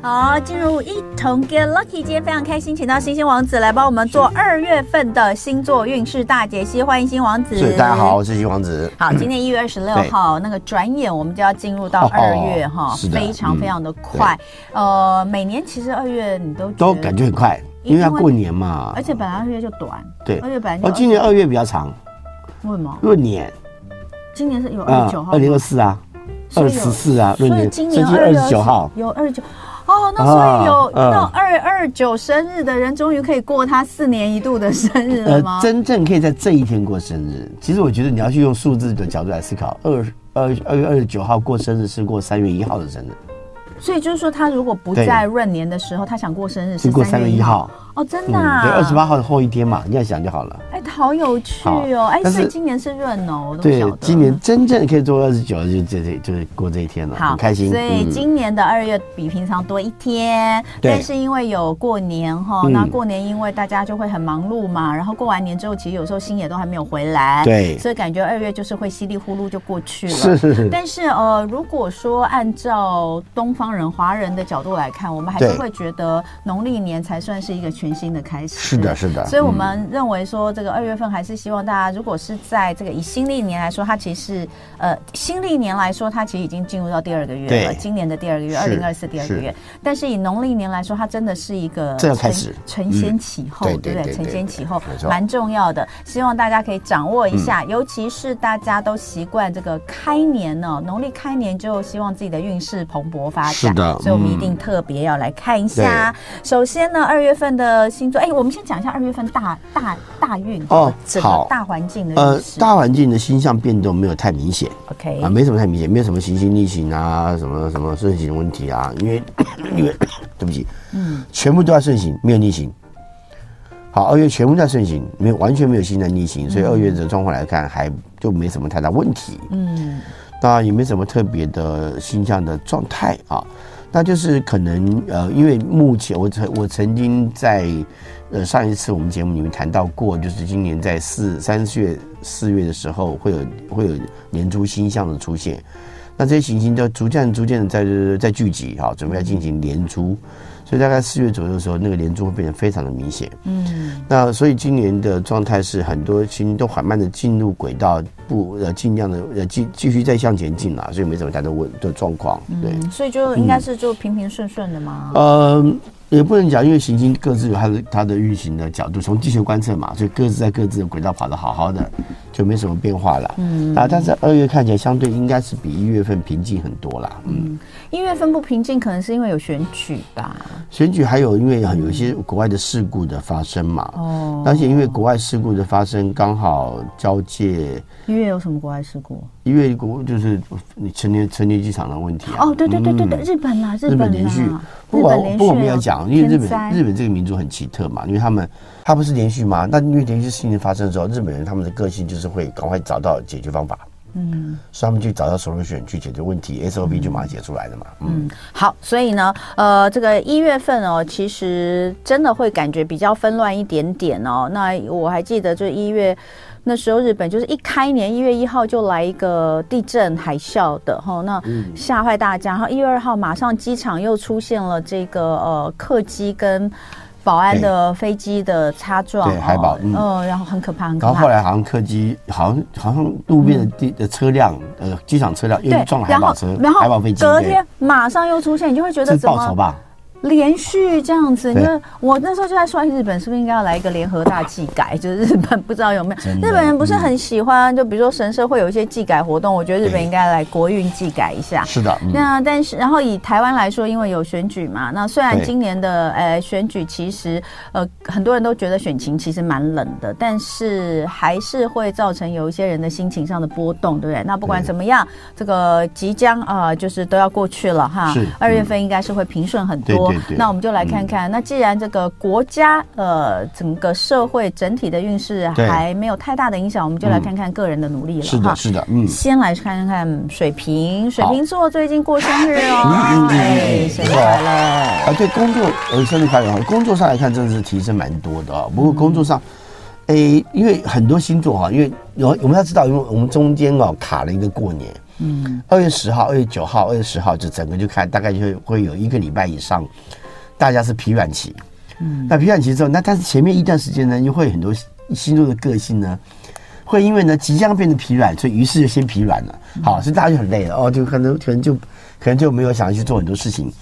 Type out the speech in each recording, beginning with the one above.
好，进入一同 Get Lucky，今天非常开心，请到星星王子来帮我们做二月份的星座运势大解析。欢迎星王子。是，大家好，我是星王子。好，今天一月二十六号，那个转眼我们就要进入到二月哈，非常非常的快。呃，每年其实二月你都都感觉很快，因为要过年嘛。而且本来二月就短，对，二月本来哦，今年二月比较长。为什么？闰年。今年是有二十九号，二零二四啊，二十四啊，闰年，今年二十九号有二十九。哦，那所以有到二二九生日的人，终于可以过他四年一度的生日了吗？呃，真正可以在这一天过生日。其实我觉得你要去用数字的角度来思考，二二二月二十九号过生日是过三月一号的生日。所以就是说，他如果不在闰年的时候，他想过生日是过三月一号哦，真的啊？对，二十八号的后一天嘛，你要想就好了。哎，好有趣哦！哎，所以今年是闰哦，我都晓得。对，今年真正可以做二十九，就这这就是过这一天了，很开心。所以今年的二月比平常多一天，但是因为有过年哈，那过年因为大家就会很忙碌嘛，然后过完年之后，其实有时候心也都还没有回来，对，所以感觉二月就是会稀里呼噜就过去了。是是是。但是呃，如果说按照东方人、华人的角度来看，我们还是会觉得农历年才算是一个全新的开始。是的，是的。所以我们认为说，这个二月份还是希望大家，如果是在这个以新历年来说，它其实呃新历年来说，它其实已经进入到第二个月了，今年的第二个月，二零二四第二个月。但是以农历年来说，它真的是一个这要开始承先启后，对不对？承先启后，蛮重要的。希望大家可以掌握一下，尤其是大家都习惯这个开年呢，农历开年就希望自己的运势蓬勃发展。是的，所以我们一定特。特别要来看一下，首先呢，二月份的星座，哎，我们先讲一下二月份大大大运哦，整个大环境的呃，大环境的星象变动没有太明显，OK。啊，没什么太明显，没有什么行星逆行啊，什么什么顺行的问题啊，因为 因为 对不起，嗯，全部都在顺行，没有逆行。好，二月全部在顺行，没有完全没有新的逆行，所以二月的状况来看，还就没什么太大问题，嗯，当然也没什么特别的星象的状态啊。那就是可能呃，因为目前我曾我曾经在呃上一次我们节目里面谈到过，就是今年在四三四月四月的时候会有会有年初星象的出现，那这些行星都逐渐逐渐的在在聚集哈，准备要进行连珠。所以大概四月左右的时候，那个连珠会变得非常的明显。嗯，那所以今年的状态是很多星都缓慢的进入轨道，不呃尽量的呃继继续再向前进啦，所以没什么太多问的状况。对、嗯，所以就应该是就平平顺顺的嘛？嗯。呃也不能讲，因为行星各自有它的它的运行的角度，从地球观测嘛，所以各自在各自的轨道跑得好好的，就没什么变化了。嗯啊，但是二月看起来相对应该是比一月份平静很多了。嗯，一月份不平静，可能是因为有选举吧？选举还有因为有一些国外的事故的发生嘛。哦，而且因为国外事故的发生刚好交界。一月有什么国外事故？一月国就是你成年成年机场的问题啊。哦，对对对对对，日本啦，日本连续。不过，不过我们要讲，因为日本日本这个民族很奇特嘛，因为他们他不是连续吗？那因为连续事情发生的时候，日本人他们的个性就是会赶快找到解决方法，嗯，所以他们就找到 solution 去解决问题，SOP 就马上解出来的嘛，嗯，好，所以呢，呃，这个一月份哦，其实真的会感觉比较纷乱一点点哦。那我还记得，就一月。那时候日本就是一开年一月一号就来一个地震海啸的哈，那吓坏大家。然后一月二号马上机场又出现了这个呃客机跟保安的飞机的擦撞，对海保，嗯，然后很可怕，很可怕。然后后来好像客机好像好像路边的地的车辆呃机场车辆又撞了海保车，然后海保飞机，隔天马上又出现，你就会觉得怎么报仇吧？连续这样子，你看我那时候就在说，日本是不是应该要来一个联合大祭改？就是日本 不知道有没有，日本人不是很喜欢，就比如说神社会有一些祭改活动，我觉得日本应该来国运祭改一下。是的，那但是然后以台湾来说，因为有选举嘛，那虽然今年的呃选举其实呃很多人都觉得选情其实蛮冷的，但是还是会造成有一些人的心情上的波动，对不对？那不管怎么样，这个即将啊就是都要过去了哈，二月份应该是会平顺很多。对对，那我们就来看看，嗯、那既然这个国家呃整个社会整体的运势还没有太大的影响，我们就来看看个人的努力了。是的，是的，嗯。先来看看水瓶，水瓶座最近过生日哦，哎，生日快乐！啊，对，工作呃，生日快乐！工作上来看，真的是提升蛮多的啊。不过工作上，哎，因为很多星座哈，因为有我们要知道，因为我们中间哦卡了一个过年。嗯，二月十号、二月九号、二月十号，就整个就看大概就会会有一个礼拜以上，大家是疲软期。嗯，那疲软期之后，那但是前面一段时间呢，又会很多星座的个性呢，会因为呢即将变得疲软，所以于是就先疲软了。好，所以大家就很累了哦，就可能可能就可能就没有想要去做很多事情。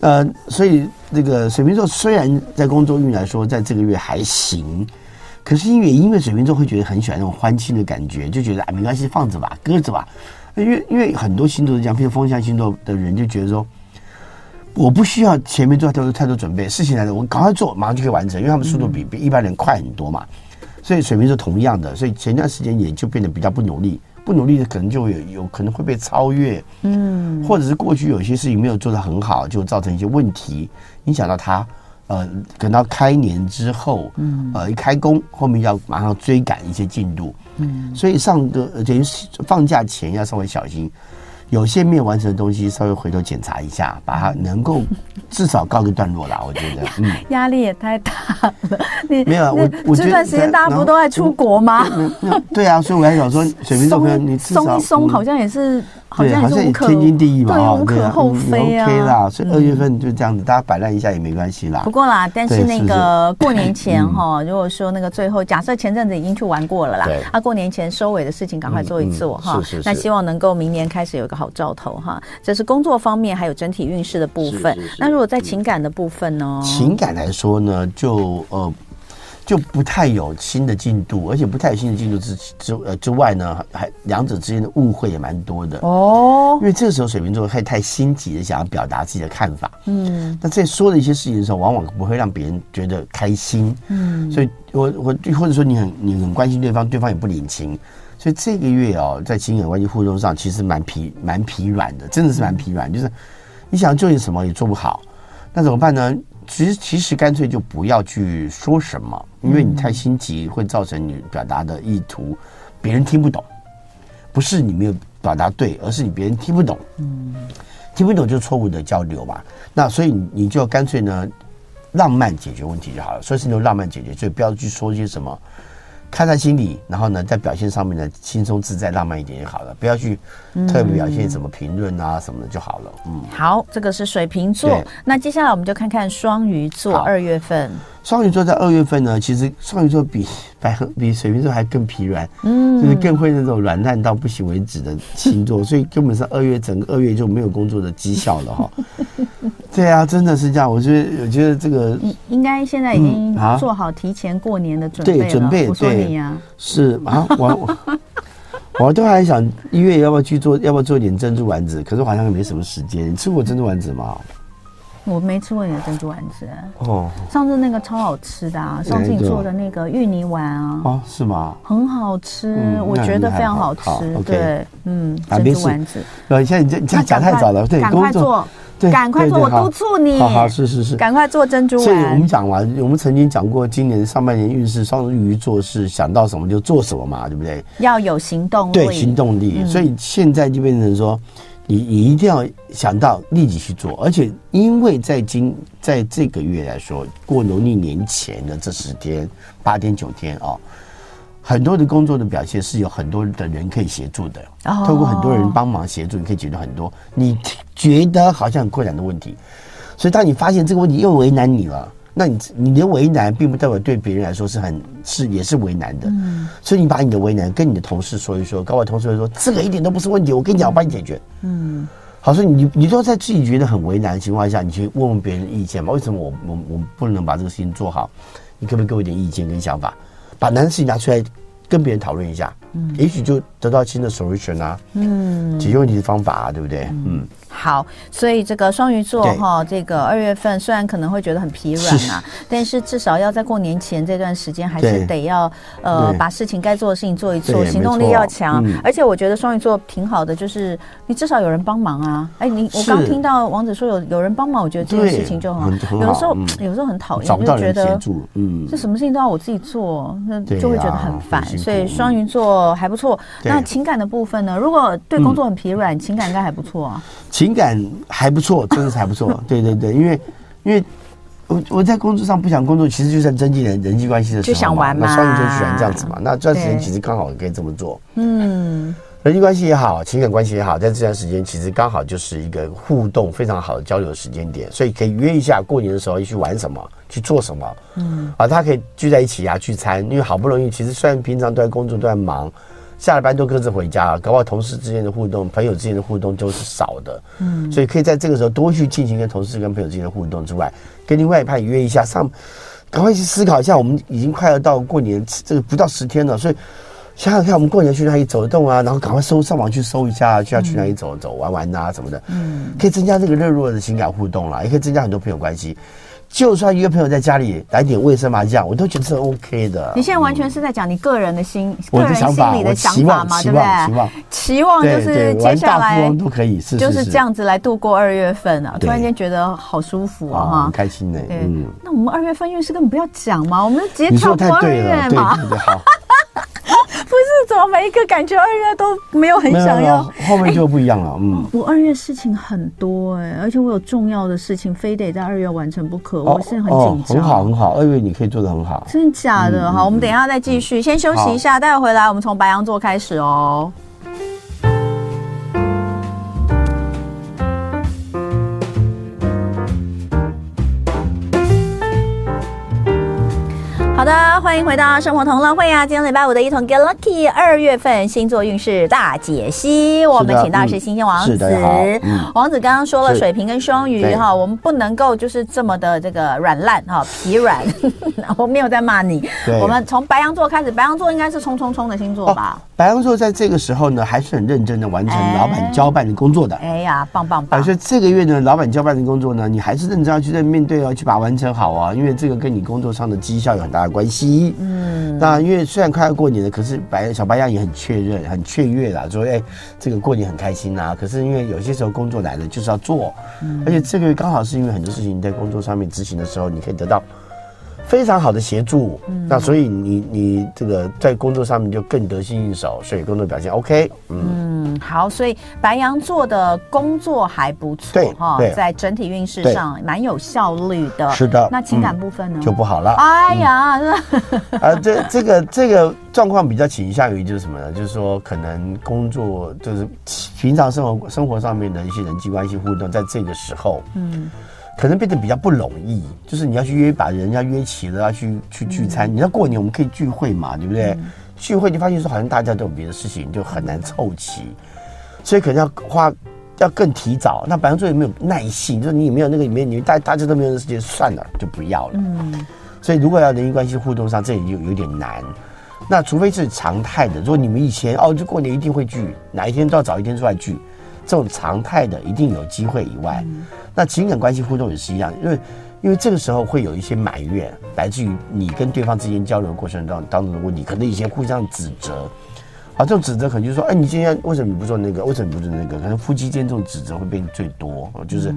呃，所以那个水瓶座虽然在工作运来说，在这个月还行，可是因为因为水瓶座会觉得很喜欢那种欢庆的感觉，就觉得啊没关系，放着吧，搁着吧。因为因为很多星座是这样，譬如风象星座的人就觉得说，我不需要前面做太多太多准备，事情来了我赶快做，马上就可以完成，因为他们速度比比一般人快很多嘛。所以水瓶座同样的，所以前段时间也就变得比较不努力。不努力的可能就有有可能会被超越，嗯，或者是过去有些事情没有做得很好，就造成一些问题，影响到他，呃，等到开年之后，嗯，呃，一开工后面要马上追赶一些进度，嗯，所以上个等于放假前要稍微小心。有些没有完成的东西，稍微回头检查一下，把它能够至少告个段落啦。我觉得，嗯，压力也太大了。你没有啊？我我这段时间大家不都在出国吗？对啊，所以我还想说，水瓶座朋友，你松一松，好像也是。对，好像也天经地义嘛，对，无可厚非啊。OK 啦，所以二月份就这样子，大家摆烂一下也没关系啦。不过啦，但是那个过年前哈，如果说那个最后，假设前阵子已经去玩过了啦，啊，过年前收尾的事情赶快做一做哈。是是是。那希望能够明年开始有一个好兆头哈。这是工作方面还有整体运势的部分。那如果在情感的部分呢？情感来说呢，就呃。就不太有新的进度，而且不太有新的进度之之呃之外呢，还两者之间的误会也蛮多的。哦。因为这个时候水瓶座会太心急的想要表达自己的看法，嗯，那在说的一些事情的时候，往往不会让别人觉得开心，嗯，所以我我或者说你很你很关心对方，对方也不领情，所以这个月哦，在情感关系互动上其实蛮疲蛮疲软的，真的是蛮疲软，就是你想做点什么也做不好，那怎么办呢？其实其实干脆就不要去说什么，因为你太心急，会造成你表达的意图别人听不懂。不是你没有表达对，而是你别人听不懂。嗯，听不懂就是错误的交流嘛。那所以你就干脆呢，浪漫解决问题就好了。所以是用浪漫解决，所以不要去说些什么。看在心里，然后呢，在表现上面呢，轻松自在、浪漫一点就好了，不要去特别表现什么评论啊什么的就好了。嗯，好，这个是水瓶座。那接下来我们就看看双鱼座二月份。双鱼座在二月份呢，其实双鱼座比白比水瓶座还更疲软，嗯，就是更会那种软烂到不行为止的星座，所以根本是二月整个二月就没有工作的绩效了哈。对啊，真的是这样。我觉得，我觉得这个应应该现在已经做好提前过年的准备了。对，准备。我说你呀，是啊，我我 我都还想一月要不要去做，要不要做一点珍珠丸子？可是好像也没什么时间。你吃过珍珠丸子吗？我没吃过你的珍珠丸子哦，上次那个超好吃的啊！上次你做的那个芋泥丸啊，哦，是吗？很好吃，我觉得非常好吃。对，嗯，珍珠丸子。呃，现在你这你这讲太早了，对，赶快做，对，赶快做，我督促你。好好，是是是，赶快做珍珠丸。所以我们讲完，我们曾经讲过，今年上半年运势，双鱼做事想到什么就做什么嘛，对不对？要有行动力，对，行动力。所以现在就变成说。你你一定要想到立即去做，而且因为在今在这个月来说，过农历年前的这十天八天九天啊，很多的工作的表现是有很多的人可以协助的，透过很多人帮忙协助，你可以解决很多你 觉得好像很困难的问题，所以当你发现这个问题又为难你了。那你你的为难，并不代表对别人来说是很是也是为难的，嗯，所以你把你的为难跟你的同事说一说，高外同事会说这个一点都不是问题，我跟你讲，我帮你解决，嗯，好，所以你你都在自己觉得很为难的情况下，你去问问别人的意见嘛？为什么我我我不能把这个事情做好？你可不可以给我一点意见跟想法？把难的事情拿出来跟别人讨论一下，嗯，也许就得到新的 solution 啊，嗯，解决问题的方法啊，对不对？嗯。好，所以这个双鱼座哈，这个二月份虽然可能会觉得很疲软啊，但是至少要在过年前这段时间，还是得要呃把事情该做的事情做一做，行动力要强。而且我觉得双鱼座挺好的，就是你至少有人帮忙啊。哎，你我刚听到王子说有有人帮忙，我觉得这件事情就很好。有的时候有时候很讨厌，就觉得嗯，这什么事情都要我自己做，那就会觉得很烦。所以双鱼座还不错。那情感的部分呢？如果对工作很疲软，情感应该还不错啊。情感还不错，真的是还不错。对对对，因为因为我我在工作上不想工作，其实就在增进人人际关系的时候嘛。就想玩嘛。那双鱼座喜欢这样子嘛。那这段时间其实刚好可以这么做。嗯，人际关系也好，情感关系也好，在这段时间其实刚好就是一个互动非常好的交流的时间点，所以可以约一下过年的时候一起去玩什么，去做什么，嗯，啊，大家可以聚在一起啊，聚餐，因为好不容易，其实虽然平常都在工作都在忙，下了班都各自回家了，搞不好同事之间的互动、朋友之间的互动都是少的，嗯，所以可以在这个时候多去进行跟同事、跟朋友之间的互动之外，跟另外一派约一下，上，赶快去思考一下，我们已经快要到过年，这个不到十天了，所以。想想看，我们过年去哪里走动啊？然后赶快搜上网去搜一下，就要去哪里走走玩玩啊什么的。嗯，可以增加这个热络的情感互动啦，也可以增加很多朋友关系。就算约朋友在家里来点卫生麻将，我都觉得是 OK 的。你现在完全是在讲你个人的心，个人心里的想法，嘛，对不对？期望，期望就是接下来都可以，是就是这样子来度过二月份啊。突然间觉得好舒服啊，哈，很开心呢。嗯，那我们二月份运势根本不要讲嘛，我们直接跳过二月嘛。不是，怎么每一个感觉二月都没有很想要，后面就不一样了。嗯，我二月事情很多哎，而且我有重要的事情，非得在二月完成不可。我现在很紧张。很好，很好，二月你可以做的很好。真的假的？好，我们等一下再继续，先休息一下，待会回来我们从白羊座开始哦。好的，欢迎回到生活同乐会啊！今天礼拜五的一同 Get Lucky 二月份星座运势大解析，我们请到是星星王子。嗯、王子刚刚说了水瓶跟双鱼哈，我们不能够就是这么的这个软烂哈，疲软。我没有在骂你。对我们从白羊座开始，白羊座应该是冲冲冲的星座吧？哦、白羊座在这个时候呢，还是很认真的完成老板交办的工作的。哎，哎呀，棒棒棒！所以这个月呢，老板交办的工作呢，你还是认真要去在面对，哦去把它完成好啊，因为这个跟你工作上的绩效有很大的关系，嗯，那因为虽然快要过年了，可是白小白羊也很确认、很雀跃啦，说哎，这个过年很开心啊。可是因为有些时候工作来了就是要做，嗯、而且这个月刚好是因为很多事情在工作上面执行的时候，你可以得到。非常好的协助，嗯、那所以你你这个在工作上面就更得心应手，所以工作表现 OK。嗯，嗯，好，所以白羊座的工作还不错哈，在整体运势上蛮有效率的。是的，那情感部分呢？嗯、就不好了。哎呀，嗯、啊，这这个这个状况比较倾向于就是什么呢？就是说可能工作就是平常生活生活上面的一些人际关系互动，在这个时候，嗯。可能变得比较不容易，就是你要去约，把人家约齐了，要去去聚餐。嗯、你知道过年我们可以聚会嘛，对不对？嗯、聚会就发现说好像大家都有别的事情，就很难凑齐，所以可能要花要更提早。那白羊座有没有耐性？就是你有没有那个里面，你大大家都没有的时间，算了，就不要了。嗯。所以如果要人际关系互动上，这里就有点难。那除非是常态的，如果你们以前哦，就过年一定会聚，哪一天都要找一天出来聚，这种常态的一定有机会以外。嗯那情感关系互动也是一样，因为因为这个时候会有一些埋怨，来自于你跟对方之间交流的过程当当中的问题，可能一些互相指责。啊，这种指责可能就是说，哎，你今天为什么你不做那个？为什么你不做那个？可能夫妻间这种指责会变最多。就是，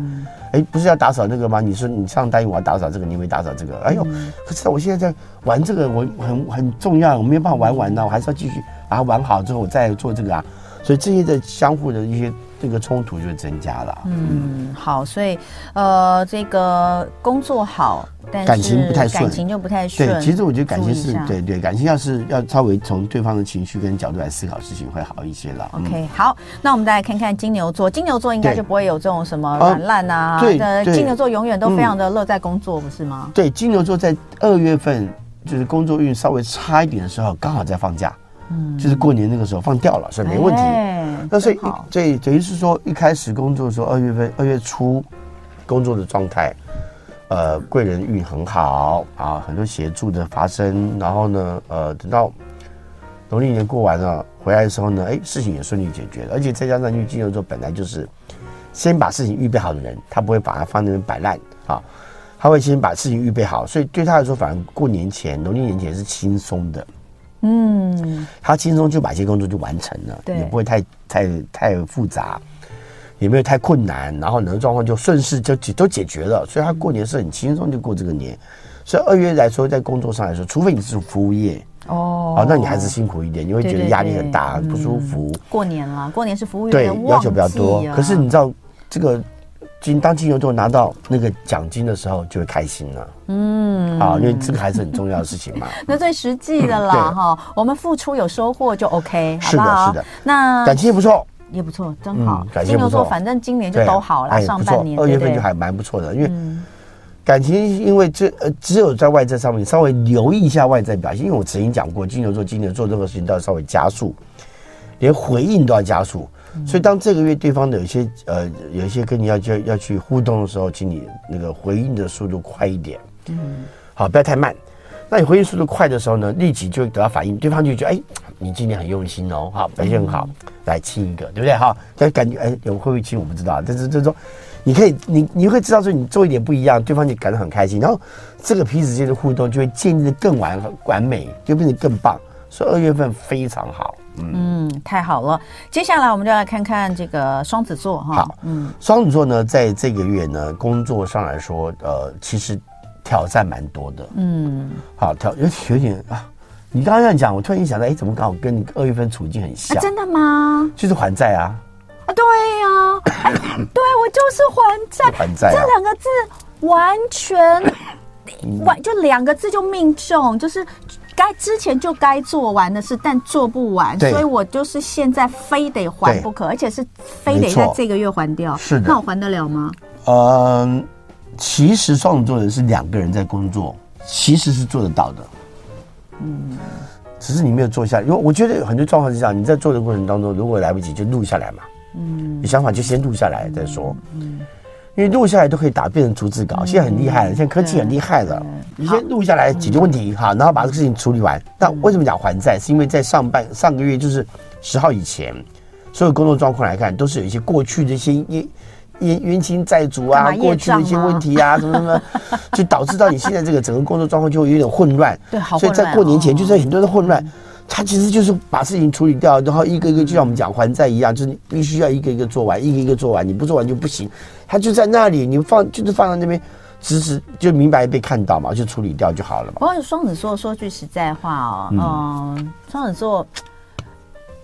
哎、嗯，不是要打扫那个吗？你说你上答应我要打扫这个，你没打扫这个。哎呦，嗯、可是我现在在玩这个，我很很重要，我没有办法玩完呢，我还是要继续把它玩好之后，我再做这个啊。所以这些的相互的一些。这个冲突就增加了。嗯，好，所以呃，这个工作好，但是感情不太顺，感情就不太顺。对，其实我觉得感情是对对，感情要是要稍微从对方的情绪跟角度来思考事情会好一些了。OK，好，那我们再来看看金牛座，金牛座应该就不会有这种什么软烂啊。对，金牛座永远都非常的乐在工作，不是吗？对，金牛座在二月份就是工作运稍微差一点的时候，刚好在放假。嗯，就是过年那个时候放掉了，所以没问题。欸、那所以，所以等于是说，一开始工作的时候，二月份、二月初工作的状态，呃，贵人运很好啊，很多协助的发生。然后呢，呃，等到农历年过完了回来的时候呢，哎，事情也顺利解决了。而且再加上，因为金牛座本来就是先把事情预备好的人，他不会把它放在那边摆烂啊，他会先把事情预备好。所以对他来说，反正过年前、农历年前是轻松的。嗯，他轻松就把一些工作就完成了，对，也不会太太太复杂，也没有太困难，然后能，状况就顺势就解都解决了，所以他过年是很轻松就过这个年。所以二月来说，在工作上来说，除非你是服务业哦，好，那你还是辛苦一点，你会觉得压力很大，对对对，不舒服。过年了，过年是服务业，对，要求比较多。可是你知道这个金当金牛座拿到那个奖金的时候，就会开心了。嗯，啊，因为这个还是很重要的事情嘛。那最实际的啦，哈，我们付出有收获就 OK，是的，是的。那感情也不错，也不错，真好。金牛座反正今年就都好了，上半年二月份就还蛮不错的，因为感情因为这呃只有在外在上面稍微留意一下外在表现，因为我曾经讲过，金牛座今年做任何事情都要稍微加速，连回应都要加速。所以，当这个月对方的有一些呃，有一些跟你要要要去互动的时候，请你那个回应的速度快一点，嗯，好，不要太慢。那你回应速度快的时候呢，立即就会得到反应，对方就觉得哎，你今天很用心哦，好，表现很好，来亲一个，对不对？哈，但感觉哎，有会不会亲我不知道，但是就是说你可以，你你会知道说你做一点不一样，对方就感到很开心，然后这个彼此间的互动就会建立的更完完美，就变得更棒。所以二月份非常好。嗯，太好了。接下来我们就来看看这个双子座哈。好，嗯，双子座呢，在这个月呢，工作上来说，呃，其实挑战蛮多的。嗯，好，挑有有点啊。你刚刚这样讲，我突然间想到，哎，怎么刚好跟你二月份处境很像？真的吗？就是还债啊。啊，对呀，对我就是还债，还债这两个字完全完，就两个字就命中，就是。该之前就该做完的事，但做不完，所以我就是现在非得还不可，而且是非得在这个月还掉。是的，那我还得了吗？嗯，其实双子座人是两个人在工作，其实是做得到的。嗯，只是你没有做下来，因为我觉得很多状况是这样：你在做的过程当中，如果来不及，就录下来嘛。嗯，有想法就先录下来再说。嗯。因为录下来都可以打变成逐字稿，现在很厉害了，现在科技很厉害了。你先录下来解决问题，哈，然后把这个事情处理完。那为什么讲还债？是因为在上半上个月，就是十号以前，所有工作状况来看，都是有一些过去的一些冤冤冤亲债主啊，过去的一些问题啊，什么什么，就导致到你现在这个整个工作状况就会有点混乱。对，好。所以在过年前，就是很多的混乱。他其实就是把事情处理掉，然后一个一个就像我们讲还债一样，就是必须要一个一个做完，一个一个做完，你不做完就不行。他就在那里，你放就是放在那边，直直就明白被看到嘛，就处理掉就好了嘛。不过双子座说句实在话哦，嗯，双子座。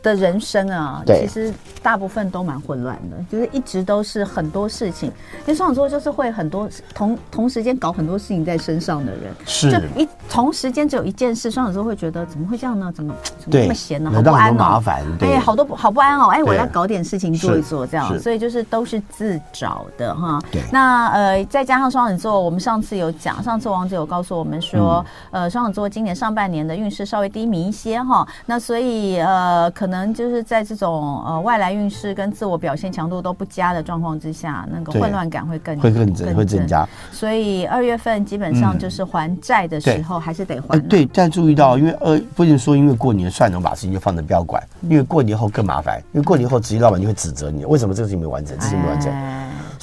的人生啊，其实大部分都蛮混乱的，就是一直都是很多事情。因为双子座就是会很多同同时间搞很多事情在身上的人，是。就一同时间只有一件事，双子座会觉得怎么会这样呢？怎么怎么那么闲呢？好不安哦，麻烦，哎，好多好不安哦，哎，我要搞点事情做一做，这样，所以就是都是自找的哈。那呃，再加上双子座，我们上次有讲，上次王子有告诉我们说，呃，双子座今年上半年的运势稍微低迷一些哈，那所以呃，可能。可能就是在这种呃外来运势跟自我表现强度都不佳的状况之下，那个混乱感会更会更增会增加。所以二月份基本上就是还债的时候，还是得还。对，但注意到，因为二不能说因为过年算了，把事情就放着不要管，因为过年后更麻烦。因为过年后，直接老板就会指责你，为什么这个事情没完成，这事情没完成。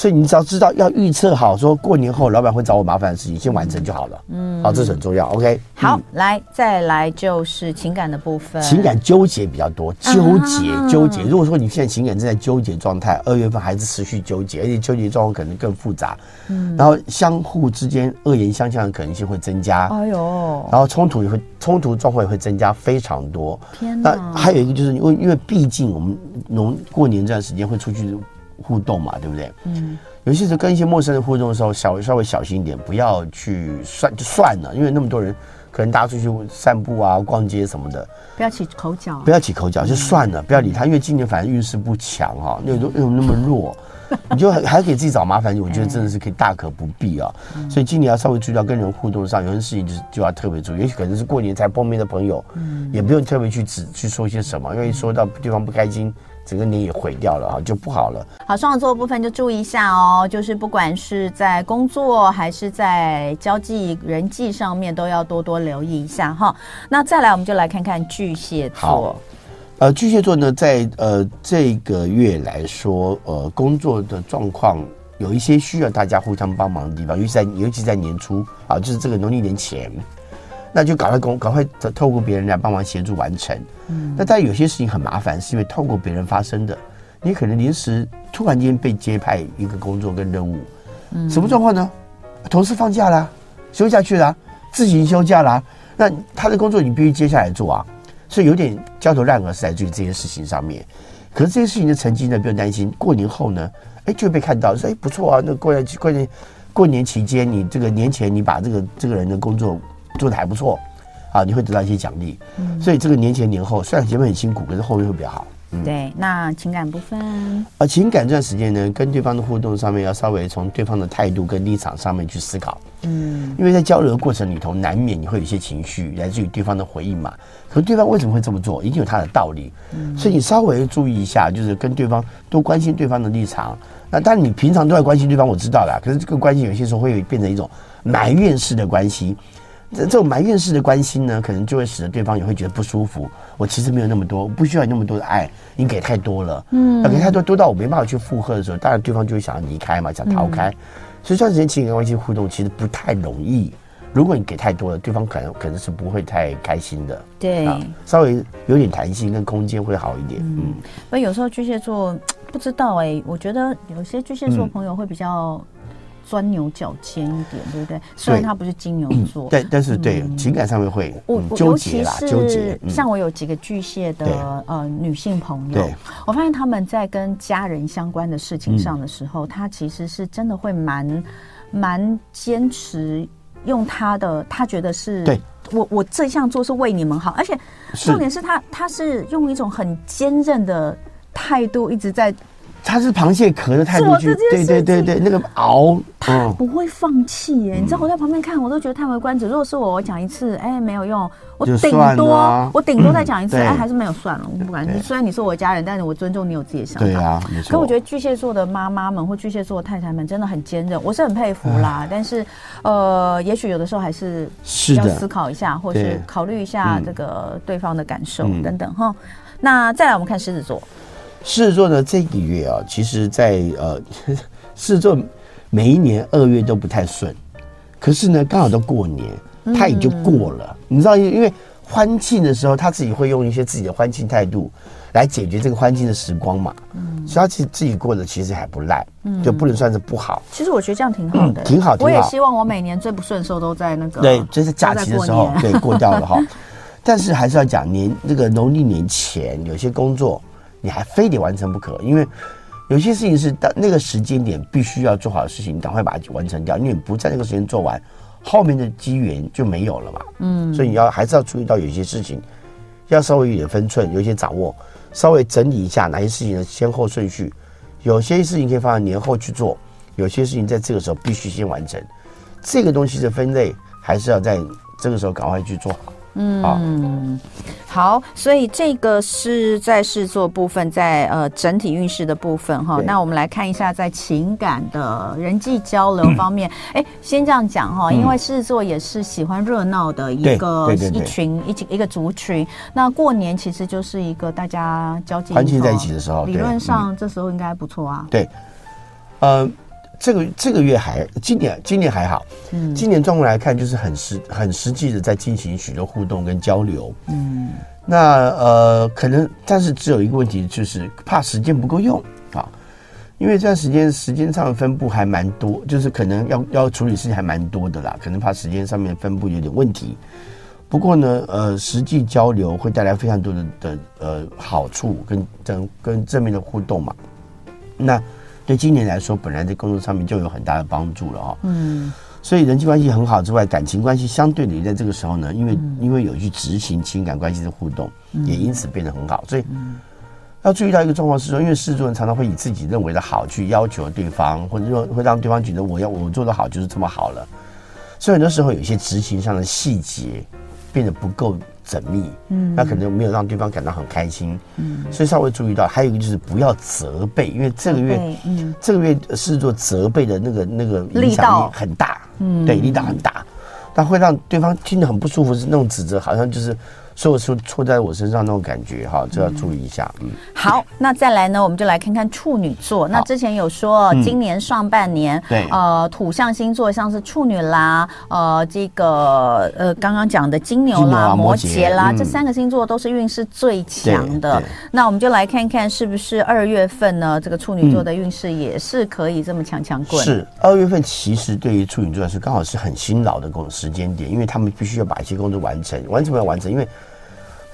所以你只要知道要预测好，说过年后老板会找我麻烦的事情，先完成就好了。嗯，好，这是很重要。OK，好，来再来就是情感的部分，情感纠结比较多，纠结纠结。如果说你现在情感正在纠结状态，二月份还是持续纠结，而且纠结状况可能更复杂。嗯，然后相互之间恶言相向的可能性会增加。哎呦，然后冲突也会冲突状况也会增加非常多。天哪，那还有一个就是因为因为毕竟我们农过年这段时间会出去。互动嘛，对不对？嗯，尤其是跟一些陌生人互动的时候，小稍微小心一点，不要去算就算了，因为那么多人，可能大家出去散步啊、逛街什么的，不要起口角，不要起口角，就算了，不要理他，因为今年反正运势不强哈，又又那么弱，你就还还给自己找麻烦，我觉得真的是可以大可不必啊。所以今年要稍微注意到跟人互动上，有些事情就是就要特别注意，也许可能是过年才碰面的朋友，嗯，也不用特别去指去说些什么，因为说到对方不开心。整个你也毁掉了啊，就不好了。好，双子座的部分就注意一下哦，就是不管是在工作还是在交际人际上面，都要多多留意一下哈。那再来，我们就来看看巨蟹座。好，呃，巨蟹座呢，在呃这个月来说，呃，工作的状况有一些需要大家互相帮忙的地方，尤其在尤其在年初啊，就是这个农历年前。那就赶快工，赶快透过别人来帮忙协助完成。嗯，那但有些事情很麻烦，是因为透过别人发生的。你可能临时突然间被接派一个工作跟任务，嗯，什么状况呢？同事放假啦，休假去了，自行休假啦，那他的工作你必须接下来做啊。所以有点焦头烂额是在这个这件事情上面。可是这些事情的成绩呢，不用担心，过年后呢，哎，就被看到说，哎，不错啊，那过年过年过年期间，你这个年前你把这个这个人的工作做的还不错，啊，你会得到一些奖励。嗯，所以这个年前年后虽然前面很辛苦，可是后面会比较好。嗯、对，那情感部分，啊情感这段时间呢，跟对方的互动上面要稍微从对方的态度跟立场上面去思考。嗯，因为在交流的过程里头，难免你会有一些情绪来自于对方的回应嘛。可是对方为什么会这么做，一定有他的道理。嗯，所以你稍微注意一下，就是跟对方多关心对方的立场。那当然你平常都在关心对方，我知道啦。可是这个关心有些时候会变成一种埋怨式的关系。这这种埋怨式的关心呢，可能就会使得对方也会觉得不舒服。我其实没有那么多，我不需要你那么多的爱，你给太多了。嗯，给太多，多到我没办法去负荷的时候，当然对方就会想要离开嘛，想逃开。嗯、所以这段时间情感关系互动其实不太容易。如果你给太多了，对方可能可能是不会太开心的。对，啊、稍微有点弹性跟空间会好一点。嗯，那、嗯、有时候巨蟹座不知道哎、欸，我觉得有些巨蟹座朋友会比较、嗯。钻牛角尖一点，对不对？虽然他不是金牛座，对，但是对情感上面会纠结啦，纠结。像我有几个巨蟹的呃女性朋友，我发现他们在跟家人相关的事情上的时候，他其实是真的会蛮蛮坚持，用他的他觉得是，对我我这项做是为你们好，而且重点是他他是用一种很坚韧的态度一直在。他是螃蟹壳的态度去，对对对对，那个熬，他不会放弃耶。你知道我在旁边看，我都觉得叹为观止。如果是我，我讲一次，哎，没有用，我顶多我顶多再讲一次，哎，还是没有算了，我不管。虽然你是我家人，但是我尊重你有自己的想法。对啊，没错。可我觉得巨蟹座的妈妈们或巨蟹座的太太们真的很坚韧，我是很佩服啦。但是，呃，也许有的时候还是要思考一下，或是考虑一下这个对方的感受等等哈。那再来，我们看狮子座。狮子座呢，这个月啊，其实在，呃，狮子座每一年二月都不太顺，可是呢，刚好都过年，他也就过了。嗯、你知道，因为欢庆的时候，他自己会用一些自己的欢庆态度来解决这个欢庆的时光嘛。嗯，所以他其实自己过得其实还不赖，嗯，就不能算是不好。其实我觉得这样挺好的，挺好。我也希望我每年最不顺的时候都在那个对，就是假期的时候对过掉了哈。但是还是要讲年这个农历年前有些工作。你还非得完成不可，因为有些事情是到那个时间点必须要做好的事情，你赶快把它完成掉。因为你不在那个时间做完，后面的机缘就没有了嘛。嗯，所以你要还是要注意到有些事情要稍微有点分寸，有一些掌握，稍微整理一下哪些事情的先后顺序。有些事情可以放在年后去做，有些事情在这个时候必须先完成。这个东西的分类还是要在这个时候赶快去做好。嗯，好，所以这个是在狮子座部分，在呃整体运势的部分哈。那我们来看一下在情感的人际交流方面。哎，先这样讲哈，因为狮子座也是喜欢热闹的一个一群一一个族群。那过年其实就是一个大家交际欢聚在一起的时候，理论上这时候应该不错啊。对，呃。这个这个月还今年今年还好，嗯，今年状况来看就是很实很实际的在进行许多互动跟交流，嗯，那呃可能但是只有一个问题就是怕时间不够用。啊，因为这段时间时间上的分布还蛮多，就是可能要要处理事情还蛮多的啦，可能怕时间上面分布有点问题。不过呢，呃，实际交流会带来非常多的的呃好处跟跟跟正面的互动嘛，那。对今年来说，本来在工作上面就有很大的帮助了哈。嗯，所以人际关系很好之外，感情关系相对的在这个时候呢，因为因为有去执行情感关系的互动，也因此变得很好。所以要注意到一个状况是说，因为狮子座人常常会以自己认为的好去要求对方，或者说会让对方觉得我要我做的好就是这么好了。所以很多时候有一些执行上的细节变得不够。缜密，嗯，那可能没有让对方感到很开心，嗯，所以稍微注意到，还有一个就是不要责备，因为这个月，嗯，这个月是做责备的那个那个影响力很大，嗯，对，力道很大，那会让对方听得很不舒服，是那种指责，好像就是。所以说错在我身上那种感觉哈，就要注意一下。嗯，好，那再来呢，我们就来看看处女座。那之前有说，今年上半年，对，呃，土象星座像是处女啦，呃，这个呃，刚刚讲的金牛啦、摩羯啦，这三个星座都是运势最强的。那我们就来看看，是不是二月份呢？这个处女座的运势也是可以这么强强滚？是二月份，其实对于处女座来说，刚好是很辛劳的工时间点，因为他们必须要把一些工作完成，完成不要完成，因为。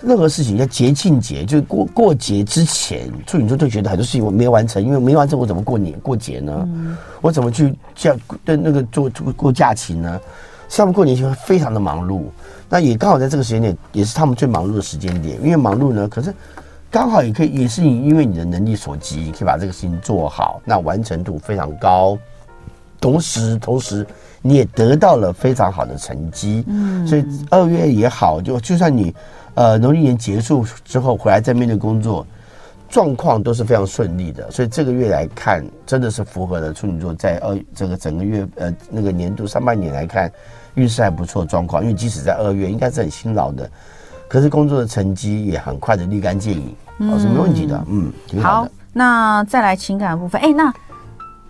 任何事情，要节庆节，就是过过节之前，处女座就觉得很多事情我没完成，因为没完成，我怎么过年过节呢？嗯、我怎么去假对那个做过假期呢？他们过年前会非常的忙碌，那也刚好在这个时间点，也是他们最忙碌的时间点。因为忙碌呢，可是刚好也可以，也是你因为你的能力所及，你可以把这个事情做好，那完成度非常高。同时，同时你也得到了非常好的成绩。嗯，所以二月也好，就就算你。呃，农历年结束之后回来再面对工作，状况都是非常顺利的。所以这个月来看，真的是符合了处女座在二这个整个月呃那个年度上半年来看，运势还不错状况。因为即使在二月应该是很辛劳的，可是工作的成绩也很快的立竿见影，哦，是没问题的。嗯，挺好的。好，那再来情感部分，哎，那。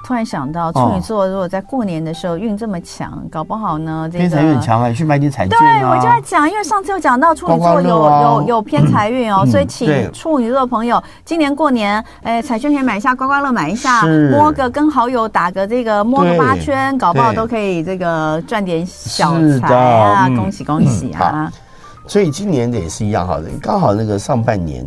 突然想到，处女座如果在过年的时候运这么强，搞不好呢，这个偏财运很强啊，去买点彩券啊。对，我就在讲，因为上次有讲到处女座有有有偏财运哦，所以请处女座的朋友今年过年，哎，彩券可以买一下，刮刮乐买一下，摸个跟好友打个这个摸个八圈，搞不好都可以这个赚点小财啊！恭喜恭喜啊！所以今年的也是一样好的，刚好那个上半年。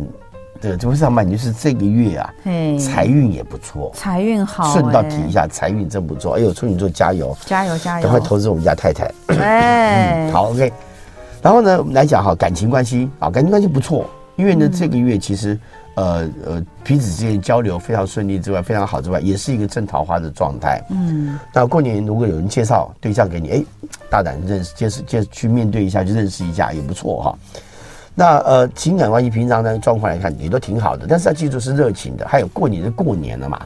对，这不是上半年，就是这个月啊，财运也不错，财运好。顺道提一下，财运真不错。哎呦，处女座加油，加油加油！赶快投资我们家太太。哎、嗯，好，OK。然后呢，我们来讲哈，感情关系啊，感情关系不错，因为呢，这个月其实呃呃彼此之间交流非常顺利之外，非常好之外，也是一个正桃花的状态。嗯，那过年如果有人介绍对象给你，哎，大胆认识，接接去面对一下，去认识一下也不错哈。那呃，情感关系平常的状况来看也都挺好的，但是要记住是热情的。还有过年是过年了嘛，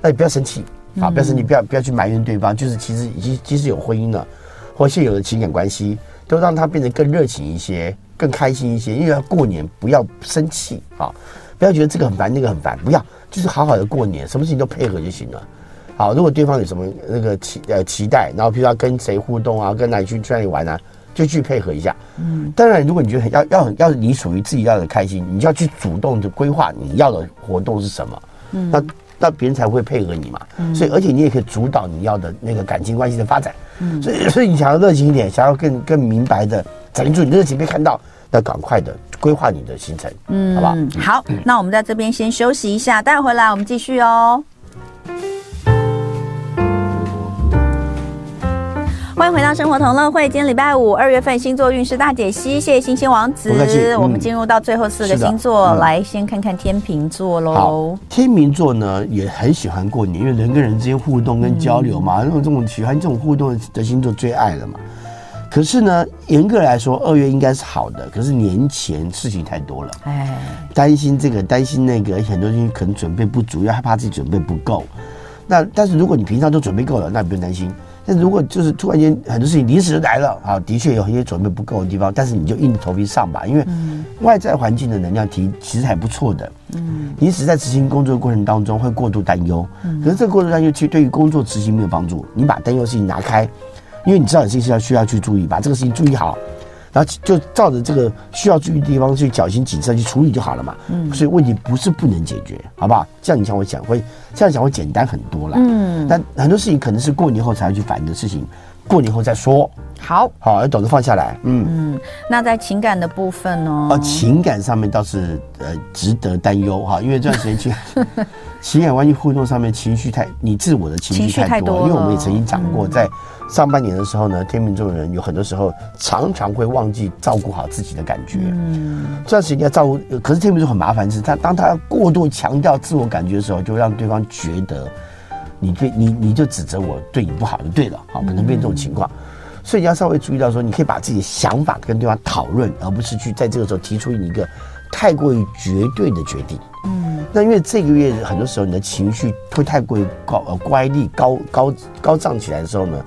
那你不要生气啊，不要生气，不要不要去埋怨对方。就是其实已经即使有婚姻了，或现有的情感关系，都让他变得更热情一些，更开心一些。因为要过年，不要生气啊，不要觉得这个很烦，那个很烦，不要，就是好好的过年，什么事情都配合就行了。好，如果对方有什么那个期呃期待，然后譬如要跟谁互动啊，跟哪里去去哪里玩啊。就去配合一下，嗯，当然，如果你觉得要要要你属于自己要的开心，你就要去主动的规划你要的活动是什么，嗯，那那别人才会配合你嘛，嗯，所以而且你也可以主导你要的那个感情关系的发展，嗯，所以所以你想要热情一点，想要更更明白的展现出你的热情被看到，那赶快的规划你的行程，嗯，好不好？好，嗯，那我们在这边先休息一下，待会回来我们继续哦。欢迎回到生活同乐会，今天礼拜五，二月份星座运势大解析，谢谢星星王子。嗯、我们进入到最后四个星座，嗯、来先看看天秤座喽。天秤座呢也很喜欢过年，因为人跟人之间互动跟交流嘛，那种、嗯、这种喜欢这种互动的星座最爱了嘛。可是呢，严格来说，二月应该是好的，可是年前事情太多了，哎，担心这个，担心那个，很多东西可能准备不足，又害怕自己准备不够。那但是如果你平常都准备够了，那你不用担心。但如果就是突然间很多事情临时来了啊，的确有一些准备不够的地方，但是你就硬着头皮上吧，因为外在环境的能量提其实还不错的。嗯，你只是在执行工作的过程当中会过度担忧，可是这个过度担忧其实对于工作执行没有帮助。你把担忧的事情拿开，因为你知道有些事情要需要去注意，把这个事情注意好。然后就照着这个需要注意的地方去小心谨慎去处理就好了嘛。嗯，所以问题不是不能解决，好不好？这样你想我讲会，这样讲会简单很多了。嗯，但很多事情可能是过年后才会去反应的事情，过年后再说。好，好，要懂得放下来。嗯嗯，那在情感的部分呢？哦，情感上面倒是呃值得担忧哈，因为这段时间去 情感关系互动上面情绪太你自我的情绪太多，因为我们也曾经讲过在。上半年的时候呢，天秤座的人有很多时候常常会忘记照顾好自己的感觉。嗯，这段时间要照顾，可是天秤座很麻烦的是，他当他要过度强调自我感觉的时候，就让对方觉得你对你你就指责我对你不好就对了，好，可能变这种情况。所以你要稍微注意到说，你可以把自己的想法跟对方讨论，而不是去在这个时候提出一个太过于绝对的决定。嗯，那因为这个月很多时候你的情绪会太过于高呃乖戾高高高涨起来的时候呢。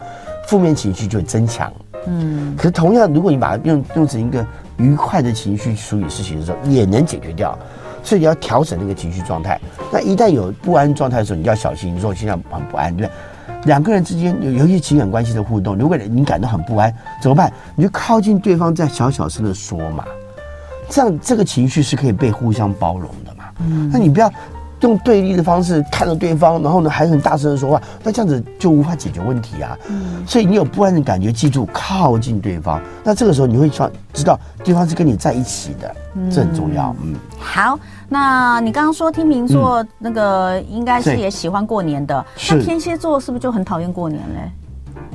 负面情绪就会增强，嗯，可是同样，如果你把它用用成一个愉快的情绪处理事情的时候，也能解决掉。所以你要调整那个情绪状态。那一旦有不安状态的时候，你就要小心。你说我现在很不安，对不对？两个人之间有有一些情感关系的互动，如果你感到很不安，怎么办？你就靠近对方，再小小声的说嘛，这样这个情绪是可以被互相包容的嘛。嗯，那你不要。用对立的方式看着对方，然后呢还很大声的说话，那这样子就无法解决问题啊。嗯，所以你有不安的感觉，记住靠近对方。那这个时候你会想知道对方是跟你在一起的，这很重要。嗯，好，那你刚刚说天秤座那个应该是也喜欢过年的，那天蝎座是不是就很讨厌过年嘞？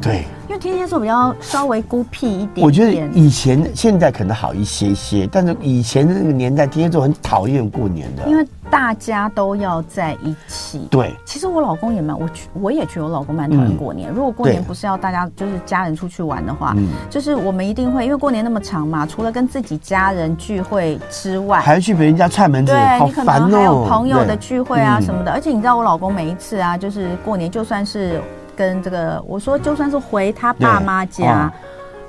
对，因为天蝎座比较稍微孤僻一点点。我觉得以前现在可能好一些些，但是以前的那个年代，天蝎座很讨厌过年的，因为大家都要在一起。对，其实我老公也蛮，我我也觉得我老公蛮讨厌过年。嗯、如果过年不是要大家就是家人出去玩的话，嗯，就是我们一定会，因为过年那么长嘛，除了跟自己家人聚会之外，还要去别人家串门子，对，好烦哦，你可能还有朋友的聚会啊什么的。而且你知道我老公每一次啊，就是过年就算是。跟这个我说，就算是回他爸妈家，哦、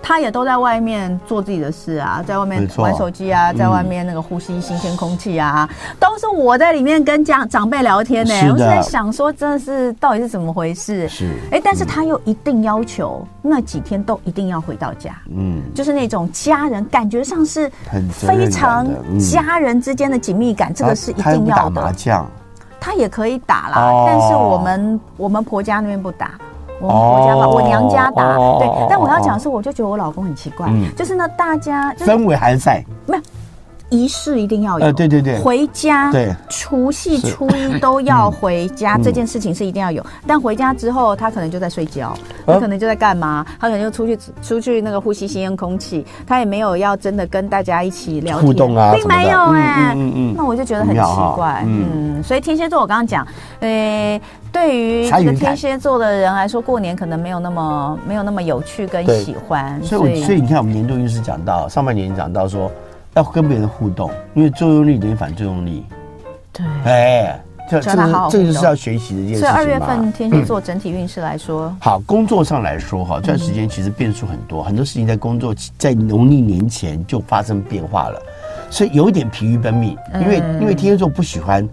他也都在外面做自己的事啊，在外面玩手机啊，在外面那个呼吸新鲜空气啊，嗯、都是我在里面跟家长辈聊天呢。我是在想说，真的是到底是怎么回事？是，哎，但是他又一定要求那几天都一定要回到家，嗯，就是那种家人感觉上是非常家人之间的紧密感，嗯、这个是一定要的。打麻将。他也可以打啦，哦、但是我们我们婆家那边不打，我们婆家吧，哦、我娘家打。哦、对，但我要讲的是，我就觉得我老公很奇怪，嗯、就是呢，大家、就是、氛围还在，没有。仪式一定要有，呃，对对对，回家，对，除夕初一都要回家，这件事情是一定要有。但回家之后，他可能就在睡觉，他可能就在干嘛？他可能就出去出去那个呼吸新鲜空气，他也没有要真的跟大家一起聊天互动啊，并没有哎，嗯嗯，那我就觉得很奇怪，嗯，所以天蝎座我刚刚讲，呃，对于这个天蝎座的人来说，过年可能没有那么没有那么有趣跟喜欢，所以所以你看我们年度运势讲到上半年讲到说。要跟别人互动，因为作用力等于反作用力。对，哎，这这这就是要学习的一件事情。所以二月份天蝎座整体运势来说，嗯、好，工作上来说哈，这段时间其实变数很多，嗯、很多事情在工作在农历年前就发生变化了，所以有一点疲于奔命，因为、嗯、因为天蝎座不喜欢。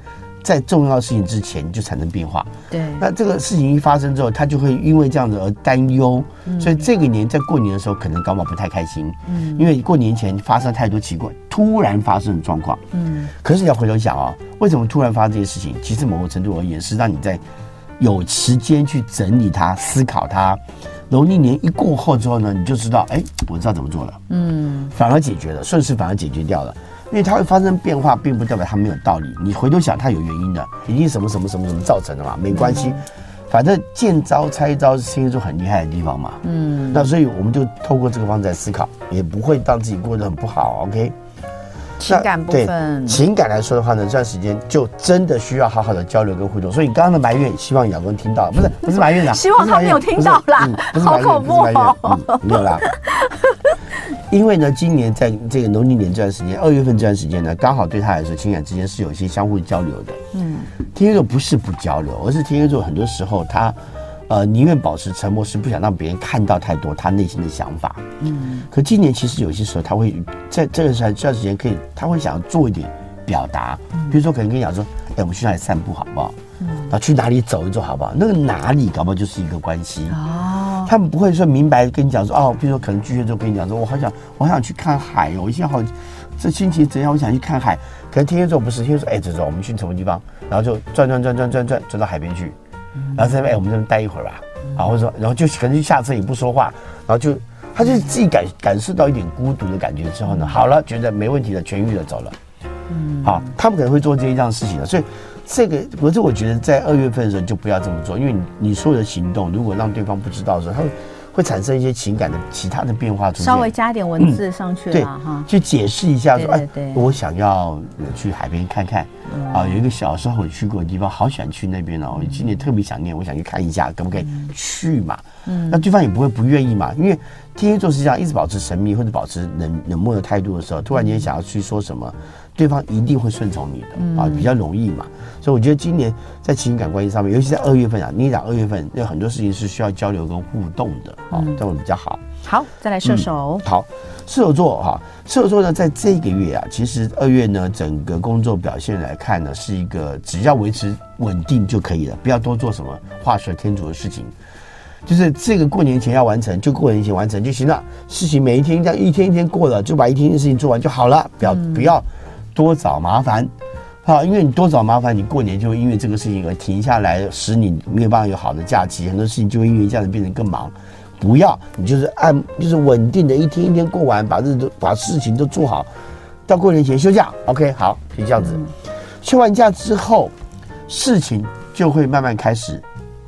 在重要的事情之前就产生变化，对。那这个事情一发生之后，他就会因为这样子而担忧，嗯、所以这个年在过年的时候可能搞不好不太开心，嗯。因为过年前发生太多奇怪、突然发生的状况，嗯。可是你要回头想啊、哦，为什么突然发生这些事情？其实某个程度而言是让你在有时间去整理它、思考它。农历年一过后之后呢，你就知道，哎，我知道怎么做了，嗯，反而解决了，顺势反而解决掉了。因为它会发生变化，并不代表它没有道理。你回头想，它有原因的，一定什么什么什么什么造成的嘛？没关系，反正见招拆招是天蝎座很厉害的地方嘛。嗯，那所以我们就透过这个方式来思考，也不会让自己过得很不好。OK，情感部分，情感来说的话呢，这段时间就真的需要好好的交流跟互动。所以刚刚的埋怨，希望亚光听到，不是不是埋怨的，希望他没有听到啦，好恐怖哦，没有啦。因为呢，今年在这个农历年这段时间，二月份这段时间呢，刚好对他来说，情感之间是有一些相互交流的。嗯，天蝎座不是不交流，而是天蝎座很多时候他，呃，宁愿保持沉默，是不想让别人看到太多他内心的想法。嗯，可今年其实有些时候他会在这个时这段时间可以，他会想要做一点表达，比如说可能跟你讲说，哎，我们去哪里散步好不好？嗯，然后去哪里走一走好不好？那个哪里搞不好就是一个关系。哦。他们不会说明白跟你讲说哦，比如说可能巨蟹座跟你讲说，我好想我好想去看海哦，我现在好这心情怎样？我想去看海。可能天蝎座不是，天蝎座哎，走走，我们去什么地方？然后就转转转转转转转到海边去，然后在那边哎，我们这边待一会儿吧，啊，或者说然后就可能就下车也不说话，然后就他就自己感感受到一点孤独的感觉之后呢，好了，觉得没问题了，痊愈了，走了。嗯，好，他们可能会做这一样事情的，所以。这个，不是我觉得在二月份的时候就不要这么做，因为你你所有的行动，如果让对方不知道的时候，他会会产生一些情感的其他的变化出现。稍微加点文字上去了哈、嗯，去解释一下说，对对对哎，我想要去海边看看，嗯、啊，有一个小时候我去过的地方，好喜欢去那边哦，我今年特别想念，我想去看一下，可不可以去嘛？嗯，那对方也不会不愿意嘛，因为天蝎座实际上一直保持神秘或者保持冷冷漠的态度的时候，突然间想要去说什么。对方一定会顺从你的、嗯、啊，比较容易嘛，所以我觉得今年在情感关系上面，尤其在二月份啊，你讲二月份有很多事情是需要交流跟互动的啊，这样会比较好。好，再来射手。嗯、好，射手座哈，射手座呢，在这个月啊，其实二月呢，整个工作表现来看呢，是一个只要维持稳定就可以了，不要多做什么画蛇添足的事情，就是这个过年前要完成，就过年前完成就行了。事情每一天这样一天一天过了，就把一天的事情做完就好了，不要、嗯、不要。多找麻烦，好，因为你多找麻烦，你过年就会因为这个事情而停下来，使你没有办法有好的假期，很多事情就会因为这样子变得更忙。不要，你就是按就是稳定的一天一天过完，把日子都把事情都做好，到过年前休假。OK，好，就这样子。嗯、休完假之后，事情就会慢慢开始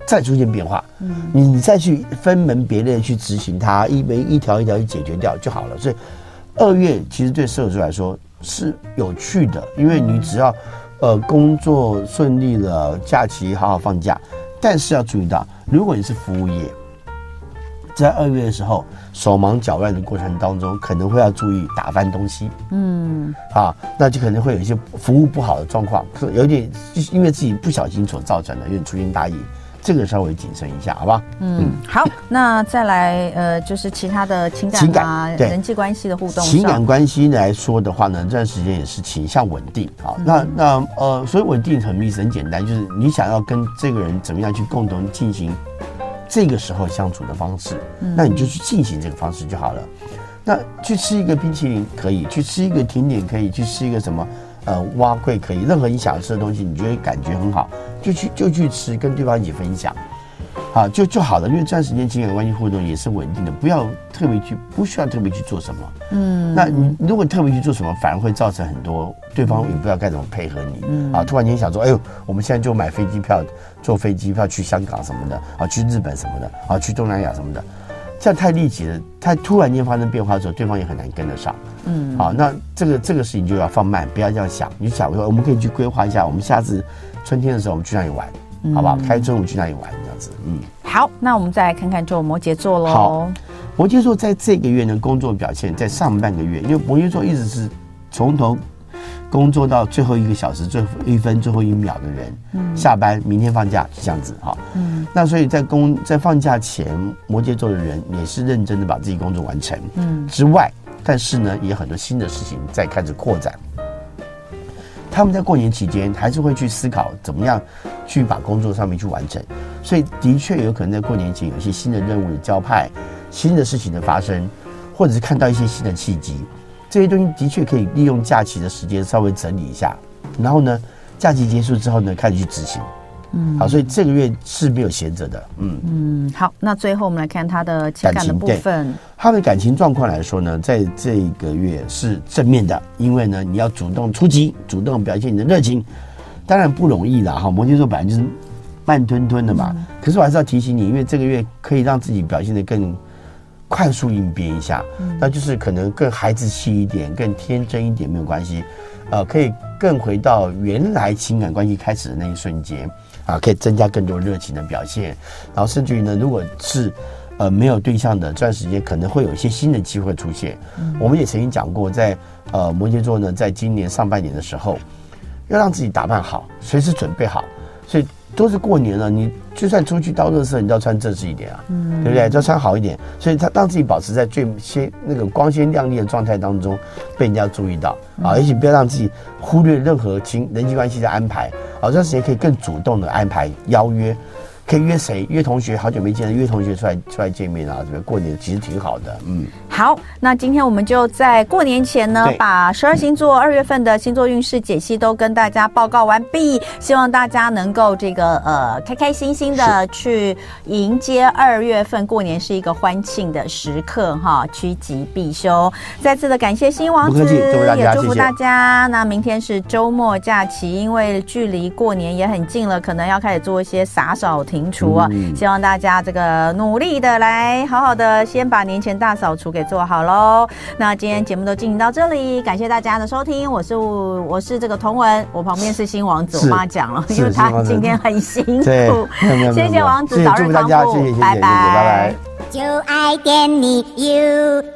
再出现变化。嗯，你再去分门别类去执行它，一门一条一条去解决掉就好了。所以二月其实对射手座来说。是有趣的，因为你只要，呃，工作顺利了，假期好好放假。但是要注意到，如果你是服务业，在二月的时候手忙脚乱的过程当中，可能会要注意打翻东西。嗯，啊，那就可能会有一些服务不好的状况，有点就是因为自己不小心所造成的，有点粗心大意。这个稍微谨慎一下，好吧？嗯，嗯好。那再来，呃，就是其他的情感啊，对人际关系的互动。情感关系来说的话呢，这段时间也是倾向稳定。好，嗯、那那呃，所以稳定很意思很简单，就是你想要跟这个人怎么样去共同进行这个时候相处的方式，嗯、那你就去进行这个方式就好了。那去吃一个冰淇淋可以，去吃一个甜点可以，去吃一个什么？呃，挖柜可以，任何你想吃的东西，你觉得感觉很好，就去就去吃，跟对方一起分享，啊就就好了。因为这段时间情感关系互动也是稳定的，不要特别去，不需要特别去做什么。嗯，那你如果特别去做什么，反而会造成很多对方也不知道该怎么配合你。嗯啊，突然间想说，哎呦，我们现在就买飞机票，坐飞机票去香港什么的，啊，去日本什么的，啊，去东南亚什么的。这样太立即了，太突然间发生变化的时候，对方也很难跟得上。嗯，好，那这个这个事情就要放慢，不要这样想。你想说，我们可以去规划一下，我们下次春天的时候，我们去哪里玩，嗯、好不好？开春我们去哪里玩，这样子。嗯，好，那我们再来看看就摩羯座喽。好，摩羯座在这个月呢，工作表现在上半个月，因为摩羯座一直是从头。工作到最后一个小时、最后一分、最后一秒的人，嗯，下班，明天放假，是这样子哈，嗯，那所以在工在放假前，摩羯座的人也是认真的把自己工作完成，嗯，之外，但是呢，也有很多新的事情在开始扩展。他们在过年期间还是会去思考怎么样去把工作上面去完成，所以的确有可能在过年前有一些新的任务的交派、新的事情的发生，或者是看到一些新的契机。这些东西的确可以利用假期的时间稍微整理一下，然后呢，假期结束之后呢，开始去执行。嗯，好，所以这个月是没有闲着的。嗯嗯，好，那最后我们来看他的情感的部分。他的感情状况来说呢，在这个月是正面的，因为呢，你要主动出击，主动表现你的热情，当然不容易啦。哈，摩羯座本来就是慢吞吞的嘛，嗯、可是我还是要提醒你，因为这个月可以让自己表现得更。快速应变一下，那就是可能更孩子气一点，更天真一点没有关系，呃，可以更回到原来情感关系开始的那一瞬间，啊，可以增加更多热情的表现，然后甚至于呢，如果是呃没有对象的这段时间，可能会有一些新的机会出现。我们也曾经讲过，在呃摩羯座呢，在今年上半年的时候，要让自己打扮好，随时准备好，所以。都是过年了，你就算出去到热色，你都要穿正式一点啊，嗯，对不对？都要穿好一点，所以他让自己保持在最鲜那个光鲜亮丽的状态当中，被人家注意到啊，而且不要让自己忽略任何情人际关系的安排啊，这段时间可以更主动的安排邀约。可以约谁？约同学，好久没见了，约同学出来出来见面啊！这边过年其实挺好的，嗯。好，那今天我们就在过年前呢，把十二星座二月份的星座运势解析都跟大家报告完毕。希望大家能够这个呃开开心心的去迎接二月份过年，是一个欢庆的时刻哈，趋吉避凶。再次的感谢新王子，也祝福大家。谢谢。那明天是周末假期，因为距离过年也很近了，可能要开始做一些洒扫庭。停除啊！希望大家这个努力的来，好好的先把年前大扫除给做好喽。那今天节目都进行到这里，感谢大家的收听。我是我是这个童文，我旁边是新王子，我妈讲了，因为他今天很辛苦。谢谢王子，早日康复，拜拜拜拜。就爱点你 UFO。